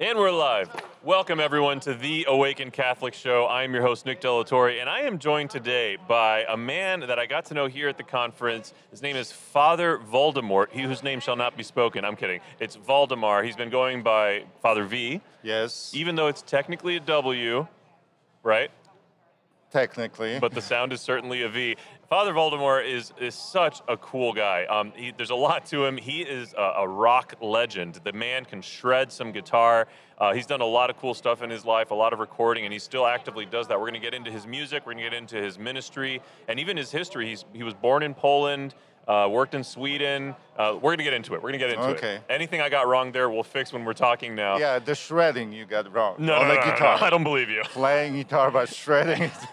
And we're live. Welcome, everyone, to the Awaken Catholic Show. I'm your host, Nick De La Torre, and I am joined today by a man that I got to know here at the conference. His name is Father Voldemort, he whose name shall not be spoken. I'm kidding. It's Valdemar. He's been going by Father V, Yes, even though it's technically a W, right? Technically. but the sound is certainly a V. Father Valdemar is is such a cool guy. Um, he, there's a lot to him. He is a, a rock legend. The man can shred some guitar. Uh, he's done a lot of cool stuff in his life, a lot of recording, and he still actively does that. We're going to get into his music. We're going to get into his ministry and even his history. He's he was born in Poland. Uh, worked in Sweden. Uh, we're gonna get into it. We're gonna get into Okay. it. Anything I got wrong there, we'll fix when we're talking now. yeah, the shredding you got wrong. No, on no, the no, no, guitar. no, I don't believe you. Playing guitar by shredding.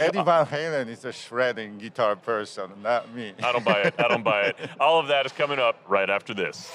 Eddie Van Halen is a shredding guitar person, not me. I don't buy it. I don't buy it. All of that is coming up right after this.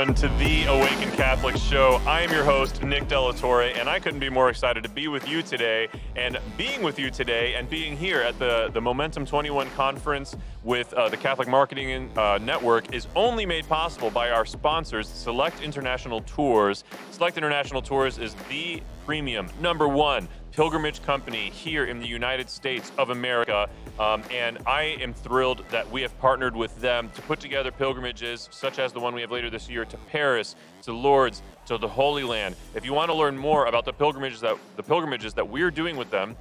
Everyone, to the Awaken Catholic Show. I am your host, Nick De La Torre, and I couldn't be more excited to be with you today. And being with you today and being here at the, the Momentum 21 conference with uh, the Catholic Marketing uh, Network is only made possible by our sponsors, Select International Tours. Select International Tours is the premium number one pilgrimage company here in the United States of America. Um, and I am thrilled that we have partnered with them to put together pilgrimages such as the one we have later this year to Paris, to Lourdes, to the Holy Land. If you want to learn more about the pilgrimages that the pilgrimages that we're doing with them,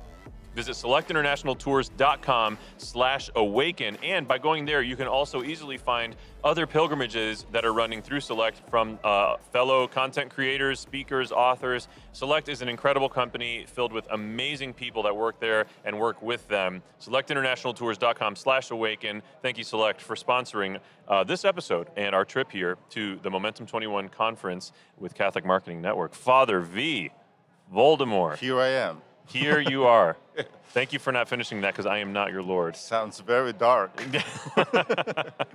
Visit selectinternationaltours.com slash awaken. And by going there, you can also easily find other pilgrimages that are running through Select from uh, fellow content creators, speakers, authors. Select is an incredible company filled with amazing people that work there and work with them. Selectinternationaltours.com slash awaken. Thank you, Select, for sponsoring uh, this episode and our trip here to the Momentum 21 conference with Catholic Marketing Network. Father V. Voldemort. Here I am. Here you are. Thank you for not finishing that because I am not your Lord. Sounds very dark.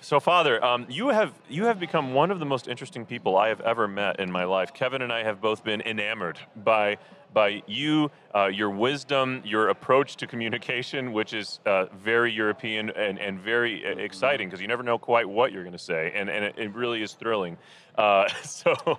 So, Father, um, you have you have become one of the most interesting people I have ever met in my life. Kevin and I have both been enamored by by you, uh, your wisdom, your approach to communication, which is uh, very European and, and very uh, exciting because you never know quite what you're going to say, and, and it, it really is thrilling. Uh, so,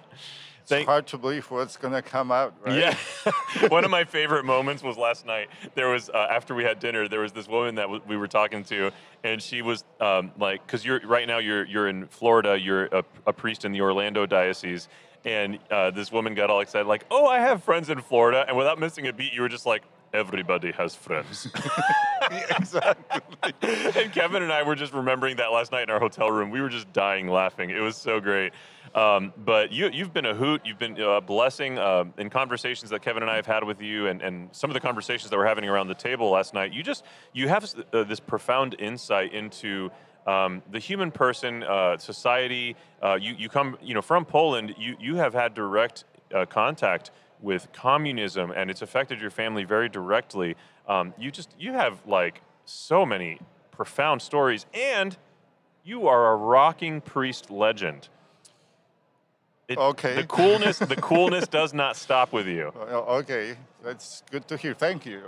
It's thank, hard to believe what's gonna come out, right? Yeah. One of my favorite moments was last night. There was uh, after we had dinner, there was this woman that w- we were talking to, and she was um, like, because you're right now you're you're in Florida, you're a, a priest in the Orlando diocese, and uh, this woman got all excited, like, oh, I have friends in Florida, and without missing a beat, you were just like. Everybody has friends. exactly. and Kevin and I were just remembering that last night in our hotel room. We were just dying laughing. It was so great. Um, but you, you've been a hoot. You've been a blessing uh, in conversations that Kevin and I have had with you, and, and some of the conversations that we're having around the table last night. You just you have uh, this profound insight into um, the human person, uh, society. Uh, you you come you know from Poland. You you have had direct uh, contact with communism, and it's affected your family very directly. Um, you just you have like so many profound stories, and you are a rocking priest legend. It- Okay. The coolness, the coolness does not stop with you. Okay, that's good to hear. Thank you.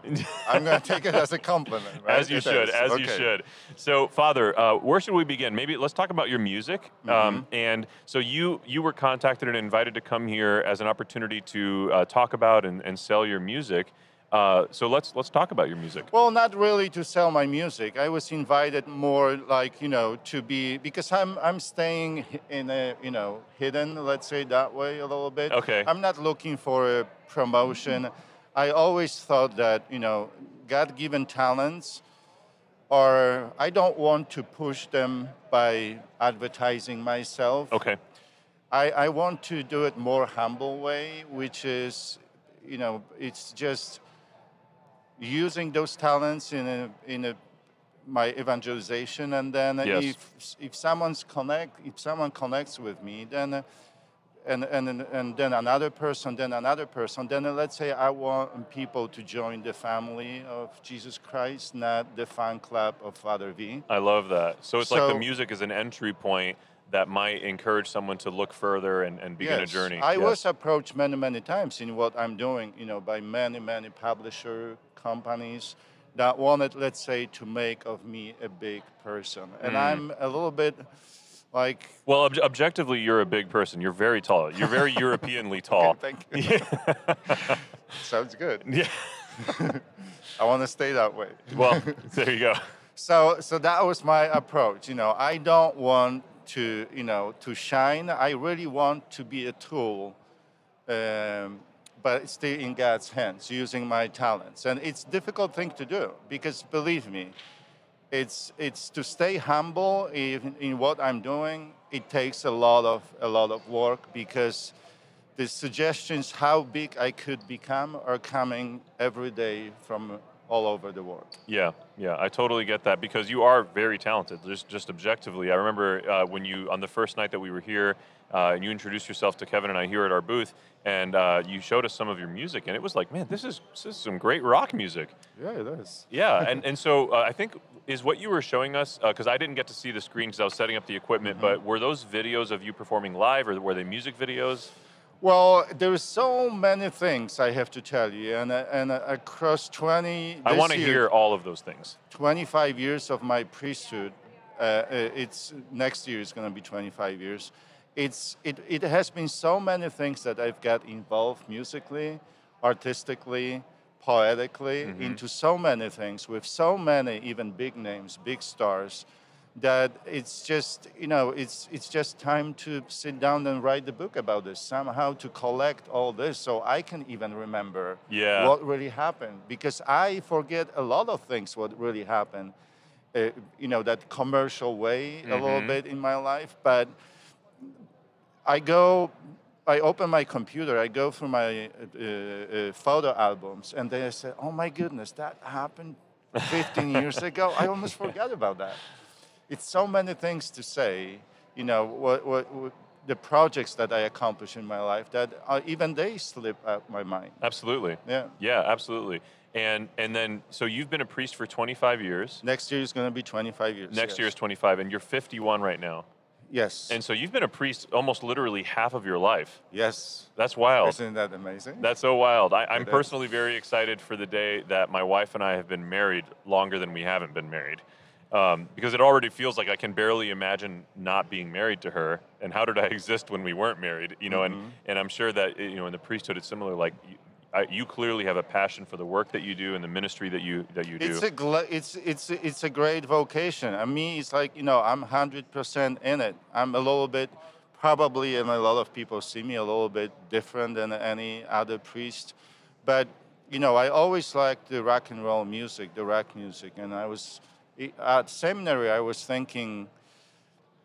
I'm gonna take it as a compliment. Right? As you It should, is. as you should. So, Father, uh, where should we begin? Maybe let's talk about your music. Mm-hmm. Um, and so you you were contacted and invited to come here as an opportunity to uh, talk about and, and sell your music. Uh, so let's let's talk about your music. Well, not really to sell my music. I was invited more like you know to be because I'm I'm staying in a you know hidden, let's say that way a little bit. Okay. I'm not looking for a promotion. I always thought that you know God-given talents are I don't want to push them by advertising myself. Okay. I, I want to do it more humble way, which is, you know, it's just using those talents in a in a my evangelization, and then Yes. if if someone's connect if someone connects with me, then. And, and, and then another person, then another person. Then let's say I want people to join the family of Jesus Christ, not the fan club of Father V. I love that. So it's like the music is an entry point that might encourage someone to look further and, and begin Yes. a journey. I Yes. was approached many, many times in what I'm doing, you know, by many, many publisher companies that wanted, let's say, to make of me a big person. And Mm. I'm a little bit like, Well, ob- objectively, you're a big person. You're very tall. You're very Europeanly tall. thank you. Sounds good. Yeah. I want to stay that way. Well, there you go. So, so that was my approach. You know, I don't want to, you know, to shine. I really want to be a tool, um, but still in God's hands, using my talents. And it's a difficult thing to do because, believe me, it's it's to stay humble in, in what I'm doing. It takes a lot of a lot of work because the suggestions how big I could become are coming every day from all over the world. Yeah, yeah, I totally get that because you are very talented. Just, just objectively, I remember uh, when you on the first night that we were here, uh, and you introduced yourself to Kevin and I here at our booth, and uh, you showed us some of your music, and it was like, man, this is this is some great rock music. Yeah, it is. Yeah, and, and so uh, I think is what you were showing us because I didn't get to see the screen because I was setting up the equipment. But were those videos of you performing live, or were they music videos? Well, there are so many things I have to tell you, and and across 20. I want to hear all of those things. 25 years of my priesthood. Uh, uh, it's next year is going to be 25 years. It's it, it has been so many things that I've got involved musically, artistically, poetically into so many things with so many even big names, big stars that it's just you know it's it's just time to sit down and write the book about this somehow to collect all this so I can even remember Yeah. what really happened because I forget a lot of things what really happened uh, you know that commercial way a little Mhm. bit in my life but I go I open my computer I go through my uh, uh, photo albums and then I say oh my goodness that happened 15 years ago I almost forgot about that it's so many things to say you know what, what, what the projects that I accomplished in my life that uh, even they slip out my mind Absolutely. yeah Yeah, absolutely. And and then so you've been a priest for 25 years. Next year is going to be 25 years. Next yes. year is 25, and you're 51 right now. Yes. And so you've been a priest almost literally half of your life. yes. That's wild. Isn't that amazing? That's so wild. I, I'm personally very excited for the day that my wife and I have been married longer than we haven't been married. Um, because it already feels like I can barely imagine not being married to her. And how did I exist when we weren't married? You know, and, and I'm sure that, you know, in the priesthood, it's similar. Like, you, I, you clearly have a passion for the work that you do and the ministry that you that you do. it's a gl- it's it's it's a great vocation. I mean, it's like you know, I'm 100% in it. I'm a little bit, probably, and a lot of people see me a little bit different than any other priest, but you know, I always liked the rock and roll music, the rock music, and I was at seminary. I was thinking,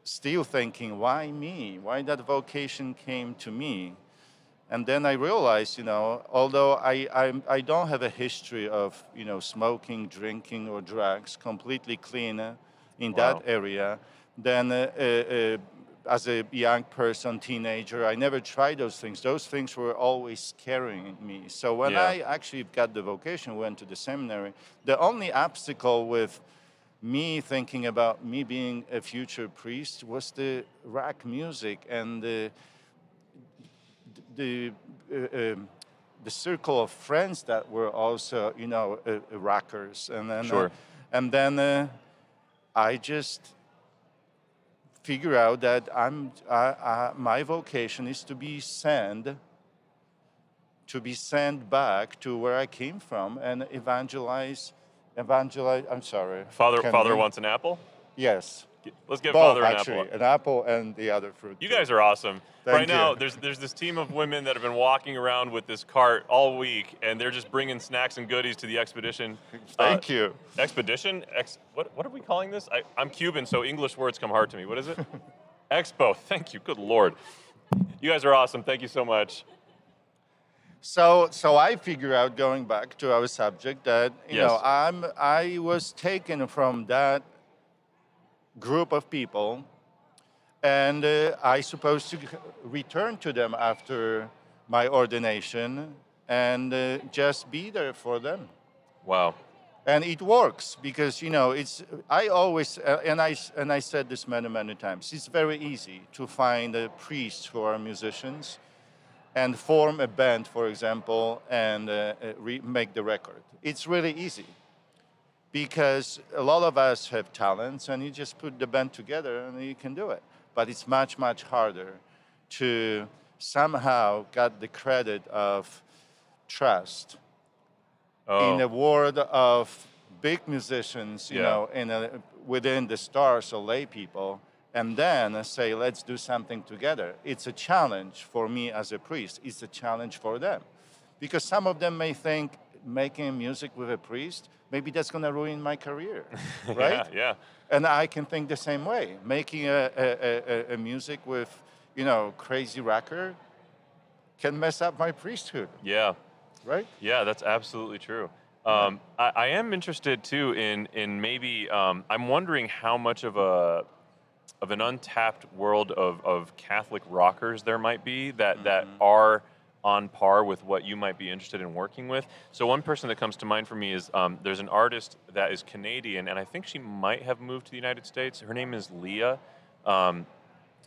still thinking, why me? Why that vocation came to me? And then I realized, you know, although I, I, I don't have a history of, you know, smoking, drinking, or drugs, completely clean uh, in Wow. that area, then uh, uh, uh, as a young person, teenager, I never tried those things. Those things were always scaring me. So when Yeah. I actually got the vocation, went to the seminary, the only obstacle with me thinking about me being a future priest was the rock music and the the uh, um, the circle of friends that were also you know uh, uh, rockers. And then uh, and then uh, I just figure out that I'm my vocation is to be sent to be sent back to where I came from and evangelize evangelize I'm sorry Father, Can Father we- wants an apple. yes Let's get both Father an actually apple. an apple and the other fruit You guys are awesome. Thank right now, you. there's there's this team of women that have been walking around with this cart all week, and they're just bringing snacks and goodies to the expedition. thank Uh, you Expedition? Ex, what, what are we calling this? I, I'm Cuban, so English words come hard to me. What is it? Expo. Thank you. Good Lord. You guys are awesome. Thank you so much. So, so I figure out going back to our subject that you know I'm I was taken from that group of people, and uh, I supposed to return to them after my ordination and uh, just be there for them. Wow. and it works because you know it's i always uh, and i and i said this many many times it's very easy to find a priest who are musicians and form a band for example and uh, uh, re- make the record. It's really easy because a lot of us have talents and you just put the band together and you can do it. But it's much much harder to somehow get the credit of trust Oh, in a world of big musicians, you Yeah. know, in a, within the stars or lay people, and then say, let's do something together. It's a challenge for me as a priest. It's a challenge for them. Because some of them may think making music with a priest, maybe that's going to ruin my career, right? yeah, yeah. And I can think the same way. Making a, a, a, a music with, you know, crazy rocker can mess up my priesthood, Yeah. right? Yeah, that's absolutely true. Um, I, I am interested too in in maybe um, I'm wondering how much of a of an untapped world of, of Catholic rockers there might be that that are on par with what you might be interested in working with. So one person that comes to mind for me is um, there's an artist that is Canadian, and I think she might have moved to the United States. Her name is Leah. Um,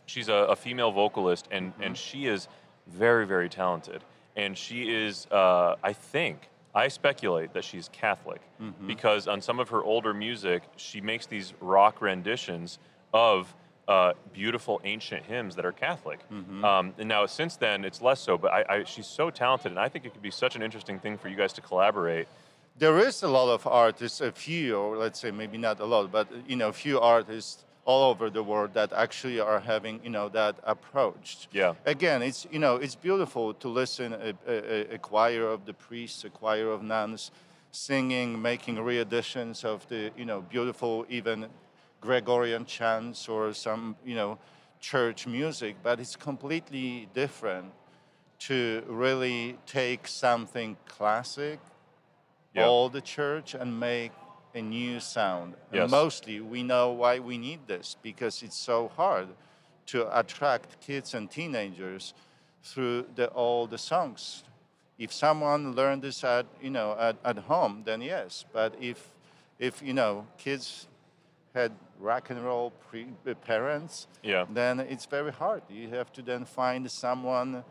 she's a, a female vocalist, and and she is very very talented. And she is, uh, I think, I speculate that she's Catholic because on some of her older music, she makes these rock renditions of uh, beautiful ancient hymns that are Catholic. Um, and now since then, it's less so. But I, I, she's so talented, and I think it could be such an interesting thing for you guys to collaborate. there is a lot of artists, a few, or let's say maybe not a lot, but you know, a few artists all over the world that actually are having you know that approach. Yeah. Again, it's you know it's beautiful to listen a, a, a choir of the priests, a choir of nuns, singing, making re-editions of the you know beautiful even Gregorian chants or some you know church music, but it's completely different to really take something classic Yeah. all the church and make a new sound. Yes. And mostly we know why we need this because it's so hard to attract kids and teenagers through the all the songs. If someone learned this at you know at, at home, then yes. But if if you know kids had rock and roll pre- uh, parents, Yeah. then it's very hard. You have to then find someone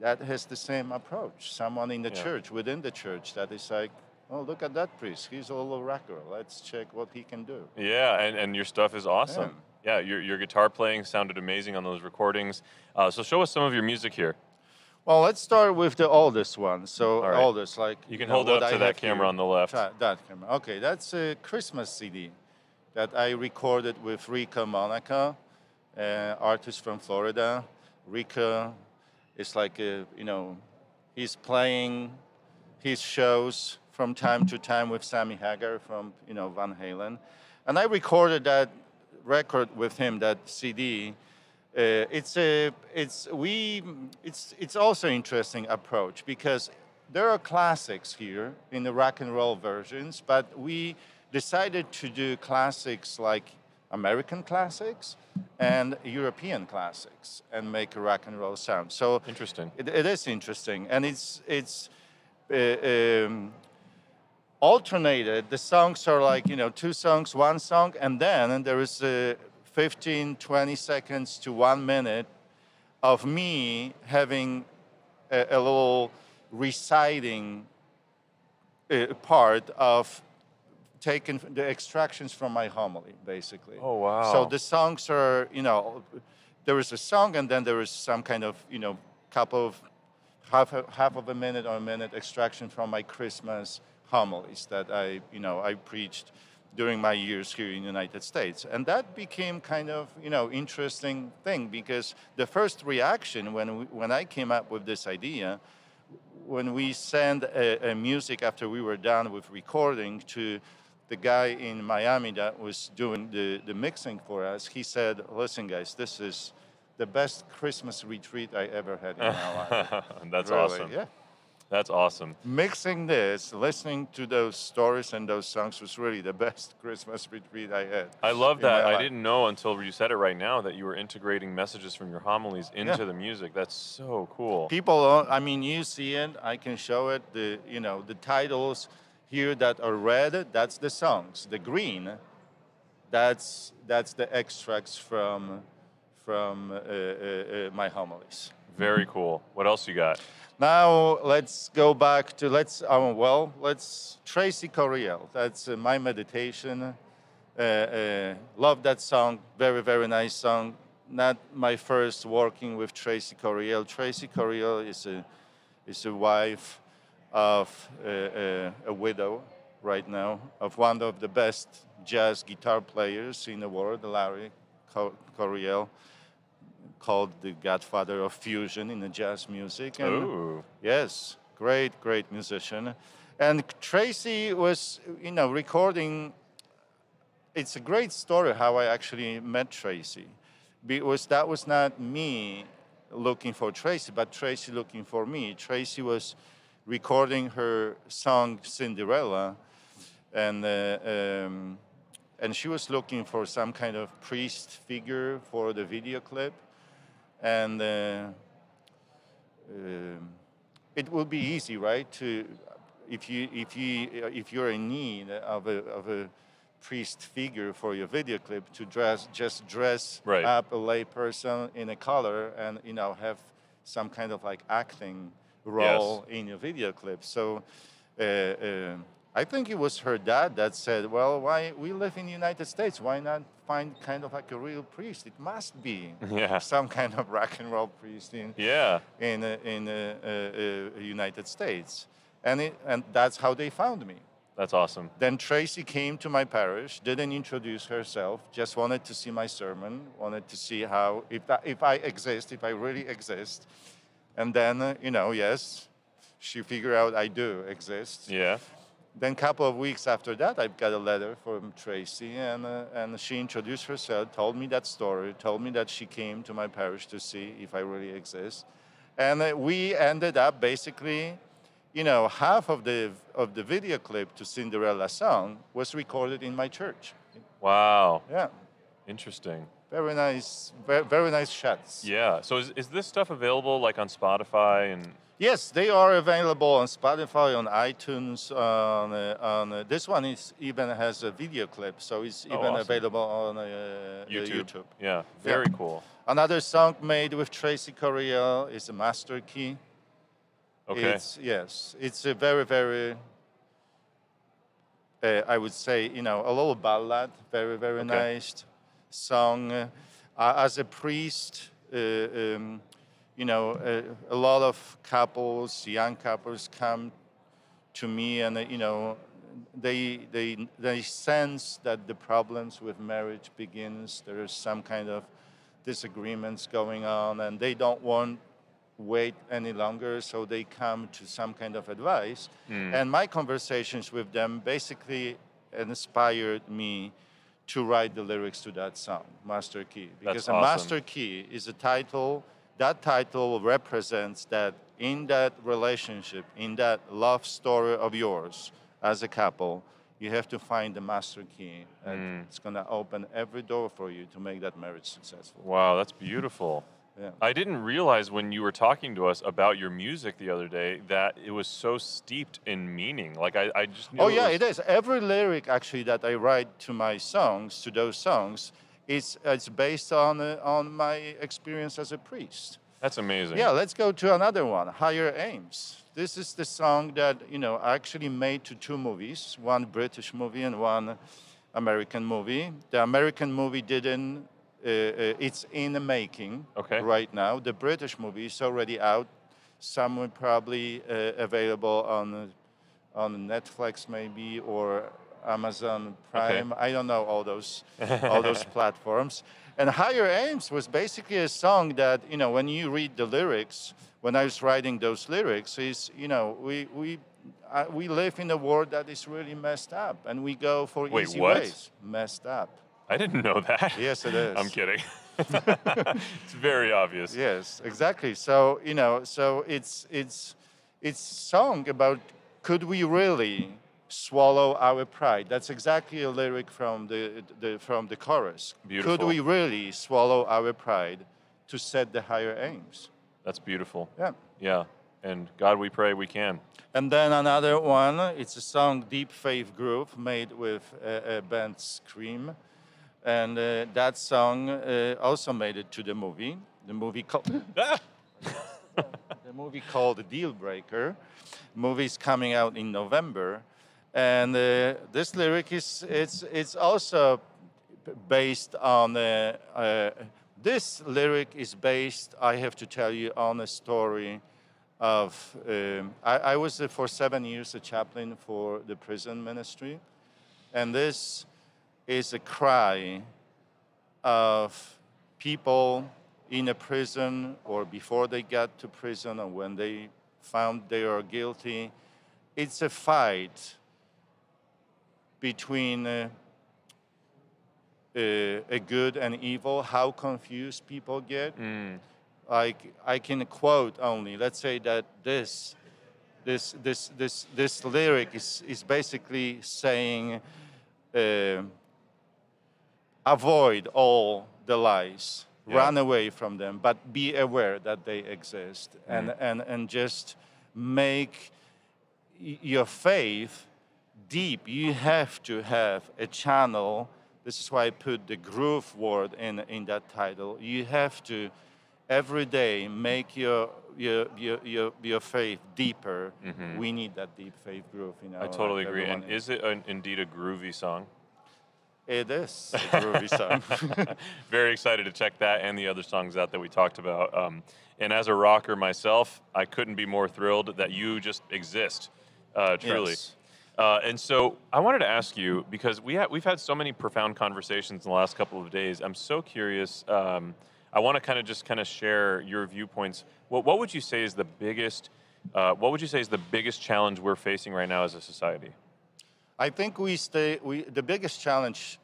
that has the same approach. Someone in the Yeah. church, within the church, that is like, oh, look at that priest. He's a little rocker. Let's check what he can do. Yeah, and, and your stuff is awesome. Yeah, your, your guitar playing sounded amazing on those recordings. Uh, so show us some of your music here. Well, let's start with the oldest one. So right. oldest, like You can know, hold it up I to that camera here. on the left. That camera. Okay, that's a Christmas CD that I recorded with Rika Monaco, uh, artist from Florida. Rika is like a, you know, he's playing his shows from time to time with Sammy Hagar from you know Van Halen, and I recorded that record with him, that CD. Uh, it's a it's we it's it's also interesting approach because there are classics here in the rock and roll versions, but we decided to do classics like American classics and European classics and make a rock and roll sound. So Interesting. it, it is interesting, and it's it's uh, um, alternated. The songs are like you know two songs, one song, and then there is uh, 15, 20 seconds to one minute of me having a, a little reciting uh, part of taking the extractions from my homily, basically. Oh, wow. So the songs are, you know, there is a song and then there is some kind of, you know, couple of half a, half of a minute or a minute extraction from my Christmas homilies that I, you know, I preached during my years here in the United States. And that became kind of, you know, interesting thing because the first reaction when we, when I came up with this idea when we sent a, a music after we were done with recording to the guy in Miami that was doing the, the mixing for us, he said, Listen, guys, this is the best Christmas retreat I ever had in my life. That's Really, awesome. Yeah. That's awesome. Mixing this, listening to those stories and those songs was really the best Christmas retreat I had. I love that. I life. didn't know until you said it right now that you were integrating messages from your homilies into the music. That's so cool. people uh, i mean you see it i can show it the you know the titles here that are red, that's the songs. The green, that's that's the extracts from from uh, uh, uh, my homilies. Very cool. What else you got? Now let's go back to let's um, well let's Tracy Coryell. That's uh, my meditation. Uh, uh, love that song. Very very nice song. Not my first working with Tracy Coryell. Tracy Coryell is a is a wife of a, a, a widow right now of one of the best jazz guitar players in the world, Larry Coryell, called the godfather of fusion in the jazz music. And Ooh. Yes, great, great musician. And Tracy was, you know, recording. It's a great story how I actually met Tracy, because that was not me looking for Tracy, but Tracy looking for me. Tracy was recording her song Cinderella, and uh, um, and she was looking for some kind of priest figure for the video clip, and uh, um, it would be easy, right? To if you if you if you're in need of a of a priest figure for your video clip to dress just dress right. up a layperson in a color and you know have some kind of like acting role yes. in your video clip. So uh, uh, I think it was her dad that said, "Well, why we live in the United States? Why not find kind of like a real priest? It must be yeah. some kind of rock and roll priest in yeah in uh, in the uh, uh, United States." And it, and that's how they found me. That's awesome. Then Tracy came to my parish, didn't introduce herself, just wanted to see my sermon, wanted to see how if that, if I exist, if I really exist. And then, uh, you know, yes, she figured out I do exist. Yeah. Then a couple of weeks after that, I got a letter from Tracy, and, uh, and she introduced herself, told me that story, told me that she came to my parish to see if I really exist. And uh, we ended up basically, you know, half of the, of the video clip to Cinderella song was recorded in my church. Wow. Yeah. Interesting. Very nice, very, nice shots. Yeah. So is, is this stuff available like on Spotify and? Yes, they are available on Spotify, on iTunes. On, uh, on uh, this one is even has a video clip, so it's oh, even awesome. available on uh, YouTube. YouTube. Yeah, very yeah. cool. Another song made with Tracy Coryell is a Master Key. Okay. It's, yes, it's a very, very uh, I would say, you know, a little ballad, very, very okay. nice song. Uh, as a priest, uh, um, you know, a, a, lot of couples, young couples, come to me, and uh, you know, they they they sense that the problems with marriage begins. There is some kind of disagreements going on, and they don't want wait any longer, so they come to some kind of advice. Mm. And my conversations with them basically inspired me to write the lyrics to that song, Master Key. Because That's a Master Key is a title, that title represents that in that relationship, in that love story of yours as a couple, you have to find the master key and mm. it's going to open every door for you to make that marriage successful. Wow, that's beautiful. Yeah. I didn't realize when you were talking to us about your music the other day that it was so steeped in meaning. Like I, I just Oh it yeah, was... it is. Every lyric actually that I write to my songs, to those songs, it's it's based on uh, on my experience as a priest. That's amazing. Yeah, let's go to another one, Higher Aims. This is the song that, you know, I actually made to two movies, one British movie and one American movie. The American movie didn't uh, uh, it's in the making okay. right now. The British movie is already out. Some probably uh, available on on Netflix maybe or Amazon Prime. Okay. I don't know all those all those platforms. And Higher Aims was basically a song that you know when you read the lyrics. When I was writing those lyrics, is you know we we uh, we live in a world that is really messed up, and we go for Wait, easy what? ways. Messed up. I didn't know that. Yes, it is. I'm kidding. it's very obvious. Yes, exactly. So you know, so it's it's it's song about could we really swallow our pride? That's exactly a lyric from the, the from the chorus. Beautiful. Could we really swallow our pride to set the higher aims? That's beautiful. Yeah. Yeah. And God, we pray we can. And then another one, it's a song Deep Faith Groove made with a, a band Scream. And uh, that song uh, also made it to the movie. The movie called the movie called Deal Breaker. Movie is coming out in November, and uh, this lyric is it's it's also based on uh, uh, this lyric is based. I have to tell you on a story of um, I, I was uh, for seven years a chaplain for the prison ministry, and this is a cry of people in a prison or before they got to prison or when they found they are guilty. It's a fight between uh, uh, a good and evil, how confused people get. Mm. Like I can quote only. Let's say that this, this, this, this, this lyric is, is basically saying, uh, avoid all the lies, Yeah. run away from them, but be aware that they exist, and and and just make your faith deep. You have to have a channel. This is why I put the groove word in in that title. You have to every day make your your your your, your faith deeper. We need that deep faith groove. Know, Mm-hmm. I totally agree. And is it an, indeed a groovy song? It is. Very excited to check that and the other songs out that we talked about. Um, and as a rocker myself, I couldn't be more thrilled that you just exist, uh, truly. Yes. Uh, and so I wanted to ask you because we ha- we've had so many profound conversations in the last couple of days. I'm so curious. Um, I want to kind of just kind of share your viewpoints. What what would you say is the biggest? Uh, what would you say is the biggest challenge we're facing right now as a society? I think we stay. We the biggest challenge,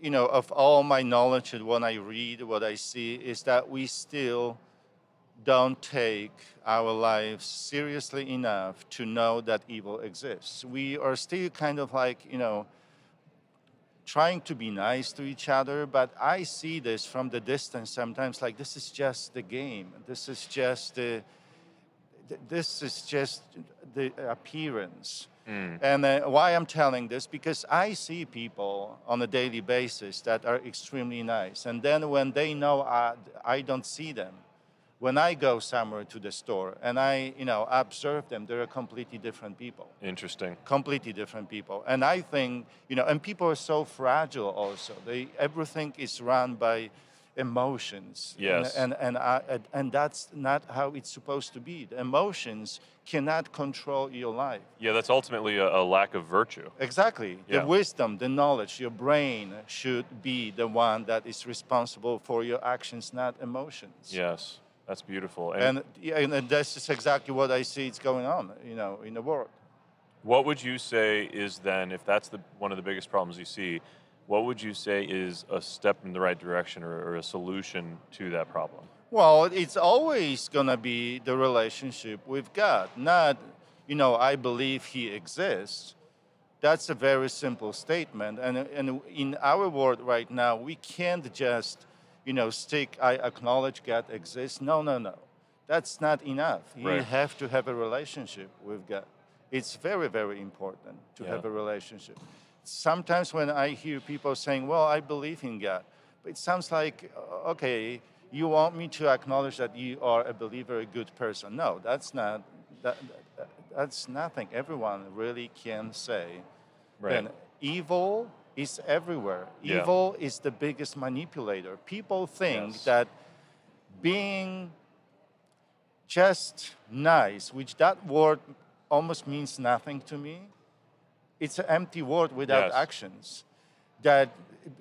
you know, of all my knowledge and what I read, what I see, is that we still don't take our lives seriously enough to know that evil exists. We are still kind of like, you know, trying to be nice to each other, but I see this from the distance sometimes like this is just the game. This is just the this is just the appearance. And uh, why I'm telling this because I see people on a daily basis that are extremely nice, and then when they know I, I don't see them, when I go somewhere to the store and I, you know, observe them, they're completely different people Interesting. completely different people. And I think, you know, and people are so fragile also. They everything is run by emotions. And- Yes. And and I, and- and that's not how it's supposed to be. The emotions cannot control your life. Yeah, that's ultimately a, a lack of virtue. Exactly. Yeah. The wisdom, the knowledge, your brain should be the one that is responsible for your actions, not emotions. Yes, that's beautiful. And, And, and and this is exactly what I see is going on, you know, in the world. what would you say is then, if that's the one of the biggest problems you see, what would you say is a step in the right direction or, or a solution to that problem? Well, it's always going to be the relationship with God, not, you know, I believe He exists. That's a very simple statement. And, and in our world right now, we can't just, you know, stick, I acknowledge God exists. No, no, no. That's not enough. You Right. have to have a relationship with God. It's very, very important to Yeah. have a relationship. Sometimes when I hear people saying, well, I believe in God, it sounds like, okay, you want me to acknowledge that you are a believer, a good person. No, that's not, that, that- that's nothing everyone really can say. Right. And evil is everywhere. Yeah. Evil is the biggest manipulator. People think Yes. that being just nice, which that word almost means nothing to me, it's an empty word without Yes. actions. That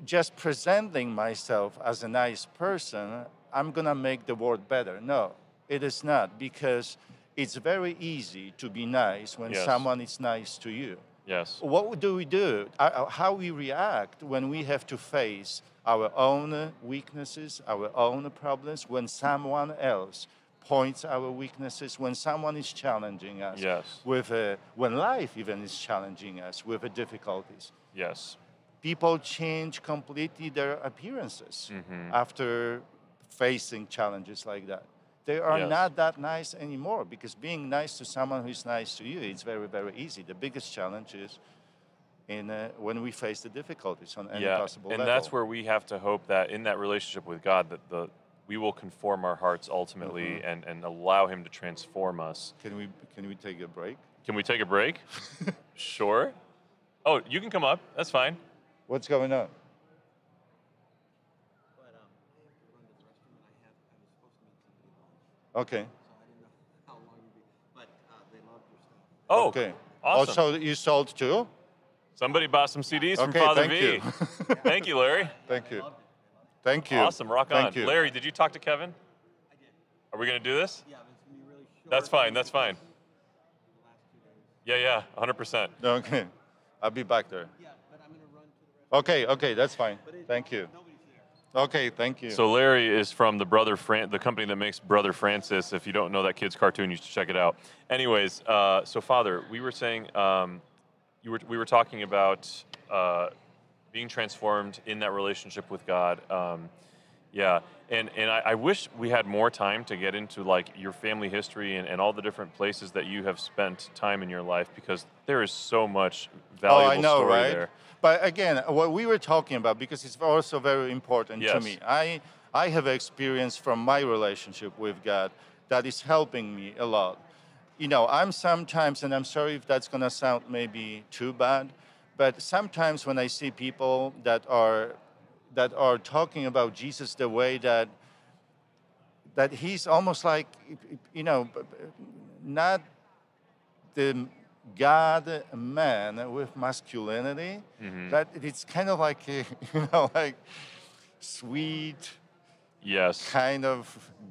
just presenting myself as a nice person, I'm gonna make the world better. No, it is not because it's very easy to be nice when Yes. someone is nice to you. Yes. What do we do? Uh, uh, How we react when we have to face our own weaknesses, our own problems, when someone else points our weaknesses, when someone is challenging us, Yes. with uh, when life even is challenging us with the difficulties. Yes. People change completely their appearances Mm-hmm. after facing challenges like that. they are Yes. not that nice anymore because being nice to someone who's nice to you, it's very, very easy. The biggest challenge is in uh, when we face the difficulties on any yeah, possible and level. that's where we have to hope that in that relationship with God, that the we will conform our hearts ultimately Mm-hmm. and, and allow Him to transform us. Can we can we take a break? Can we take a break? sure. Oh, you can come up. That's fine. What's going on? But um, I have to run to the restroom, and I have I was supposed to meet somebody at lunch, Okay. so I didn't know how long you'd be. But uh, they love your stuff. Oh, okay. awesome. Also, you sold too? Somebody bought some CDs from Okay, Father thank V. you. thank you, Larry. Thank you. Loved it. They loved Thank you. Awesome. Rock Thank on. you. Larry, did you talk to Kevin? I did. Are we going to do this? Yeah, but it's gonna be really short. That's fine. That's fine. The last two days. Yeah, yeah, 100%. Okay. I'll be back there. Yeah, but I'm gonna run to the restroom. Okay, okay, that's fine. But it, Thank you. Nobody's there. Okay, thank you. So Larry is from the Brother Fran- the company that makes Brother Francis. If you don't know that kid's cartoon, you should check it out. Anyways, uh, so Father, we were saying um, you were we were talking about uh, being transformed in that relationship with God. Um, yeah, and and I, I wish we had more time to get into like your family history and, and all the different places that you have spent time in your life because there is so much valuable oh, I know, story right? there. But again, what we were talking about, because it's also very important to me. I I have experience from my relationship with God that is helping me a lot. You know, I'm sometimes, and I'm sorry if that's gonna sound maybe too bad, but sometimes when I see people that are that are talking about Jesus the way that that he's almost like you know not the God man with masculinity. Mm-hmm. That it's kind of like a, you know like sweet Yes. kind of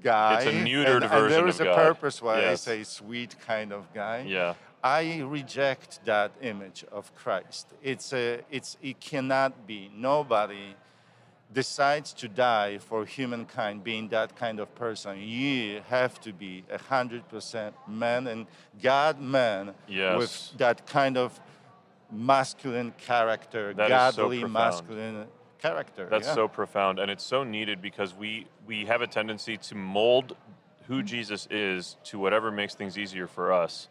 guy. It's a neutered and, and version there of is a God. purpose why Yes. I say sweet kind of guy. Yeah. I reject that image of Christ. It's a, it's, it cannot be. Nobody decides to die for humankind being that kind of person. You have to be a hundred percent man and God man Yes. with that kind of masculine character, That so godly profound. masculine character. That's yeah. so profound, and it's so needed because we we have a tendency to mold who mm-hmm. Jesus is to whatever makes things easier for us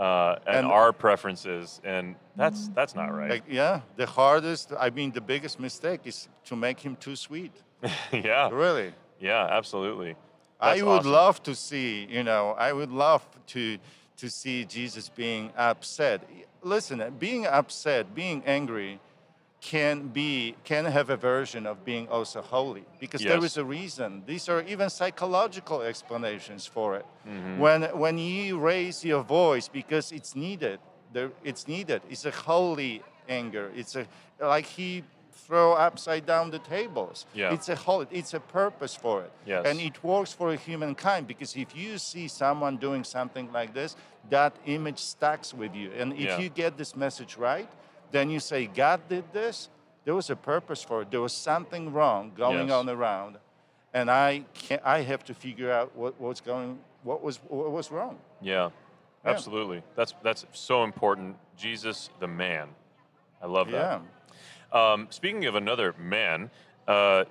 uh, and, And- our preferences, and that's that's not right. Like, yeah, the hardest, I mean, the biggest mistake is to make him too sweet. yeah, Really. yeah, absolutely. I would awesome. love to see, you know, I would love to to see Jesus being upset. Listen, being upset, being angry can be can have a version of being also holy because there Yes. is a reason. These are even psychological explanations for it. Mm-hmm. When when you raise your voice because it's needed, there it's needed. It's a holy anger. It's a like he throw upside down the tables. Yeah. It's a holy. It's a purpose for it. Yes. And it works for a humankind because if you see someone doing something like this, that image stacks with you. And if Yeah. you get this message right, then you say, God did this. There was a purpose for it. There was something wrong going Yes. on around, and I can I have to figure out what, what's going, what was what was wrong. Yeah, Yeah. absolutely. That's that's so important. Jesus, the man. I love that. Yeah. Um, speaking of another man, uh,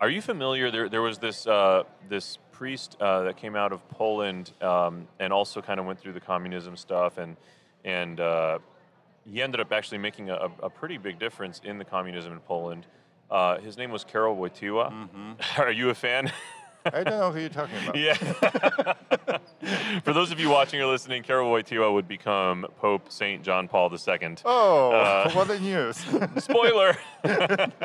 are you familiar? There, there was this uh, this priest uh, that came out of Poland um, and also kind of went through the communism stuff, and and uh, he ended up actually making a, a pretty big difference in the communism in Poland. Uh, his name was Karol Wojtyła. Are you a fan? I don't know who you're talking about. Yeah. For those of you watching or listening, Karol Wojtyła would become Pope Saint John Paul II. Oh, Uh, what a news! Spoiler.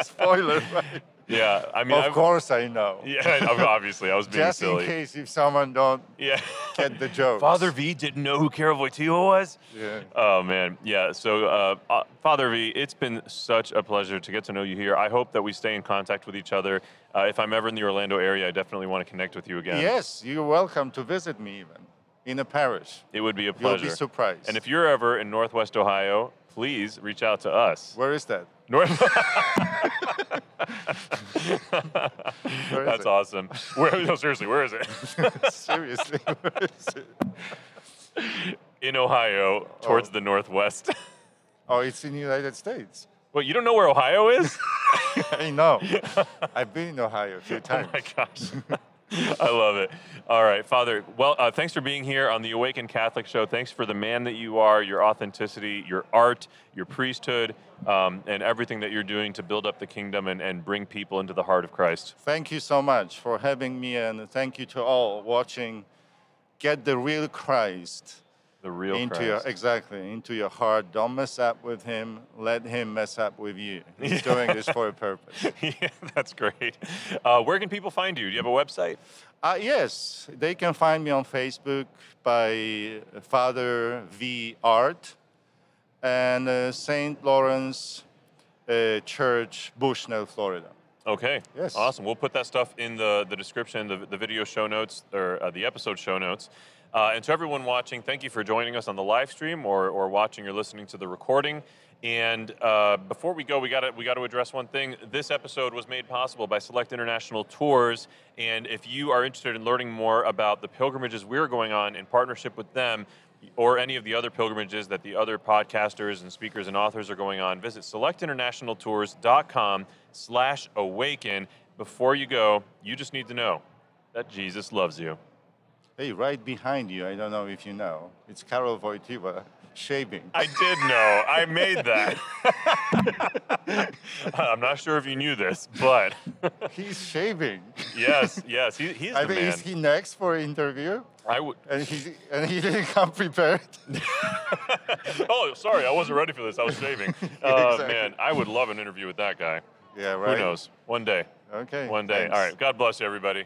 Spoiler. Right? Yeah, I mean, of I've- course I know. Yeah, obviously, I was being Just silly. in case if someone don't Yeah. get the joke. Father V didn't know who Karol Wojtyła was. Yeah. Oh man, yeah. So, uh, uh, Father V, it's been such a pleasure to get to know you here. I hope that we stay in contact with each other. Uh, if I'm ever in the Orlando area, I definitely want to connect with you again. Yes, you're welcome to visit me even in a parish. It would be a pleasure. You'll pleasure. be surprised. And if you're ever in Northwest Ohio, please reach out to us. Where is that? North. That's awesome. Where? No, seriously, where is it? Seriously, where is it? in Ohio, towards Oh. the northwest. Oh, it's in the United States. Well, you don't know where Ohio is? I know. I've been in Ohio a few oh times. my gosh. I love it. All right, Father. Well, uh, thanks for being here on the Awaken Catholic Show. Thanks for the man that you are, your authenticity, your art, your priesthood, um, and everything that you're doing to build up the kingdom and, and bring people into the heart of Christ. Thank you so much for having me, and thank you to all watching. Get the real Christ The real into Christ. your exactly into your heart. Don't mess up with him. Let him mess up with you. He's doing this for a purpose. yeah, that's great. Uh, where can people find you? Do you have a website? Uh, yes, they can find me on Facebook by Father V Art and uh, St. Lawrence uh, Church, Bushnell, Florida. Okay. Yes. Awesome. We'll put that stuff in the, the description, the, the video show notes, or uh, the episode show notes. Uh, and to everyone watching, thank you for joining us on the live stream or, or watching or listening to the recording. And uh, before we go, we got we to address one thing. This episode was made possible by Select International Tours, and if you are interested in learning more about the pilgrimages we're going on in partnership with them, or any of the other pilgrimages that the other podcasters and speakers and authors are going on, visit selectinternationaltours.com slash awaken. Before you go, you just need to know that Jesus loves you. Hey, right behind you, I don't know if you know, it's Karol Wojtyła shaving. I did know. I made that. I'm not sure if you knew this, but He's shaving. yes, yes, he, he's I the man. is he next for interview? I would. And he and he didn't come prepared. oh, sorry, I wasn't ready for this. I was shaving. Oh exactly. man, I would love an interview with that guy. yeah, right. Who knows? One day. Okay. One day. thanks. All right. God bless you, everybody.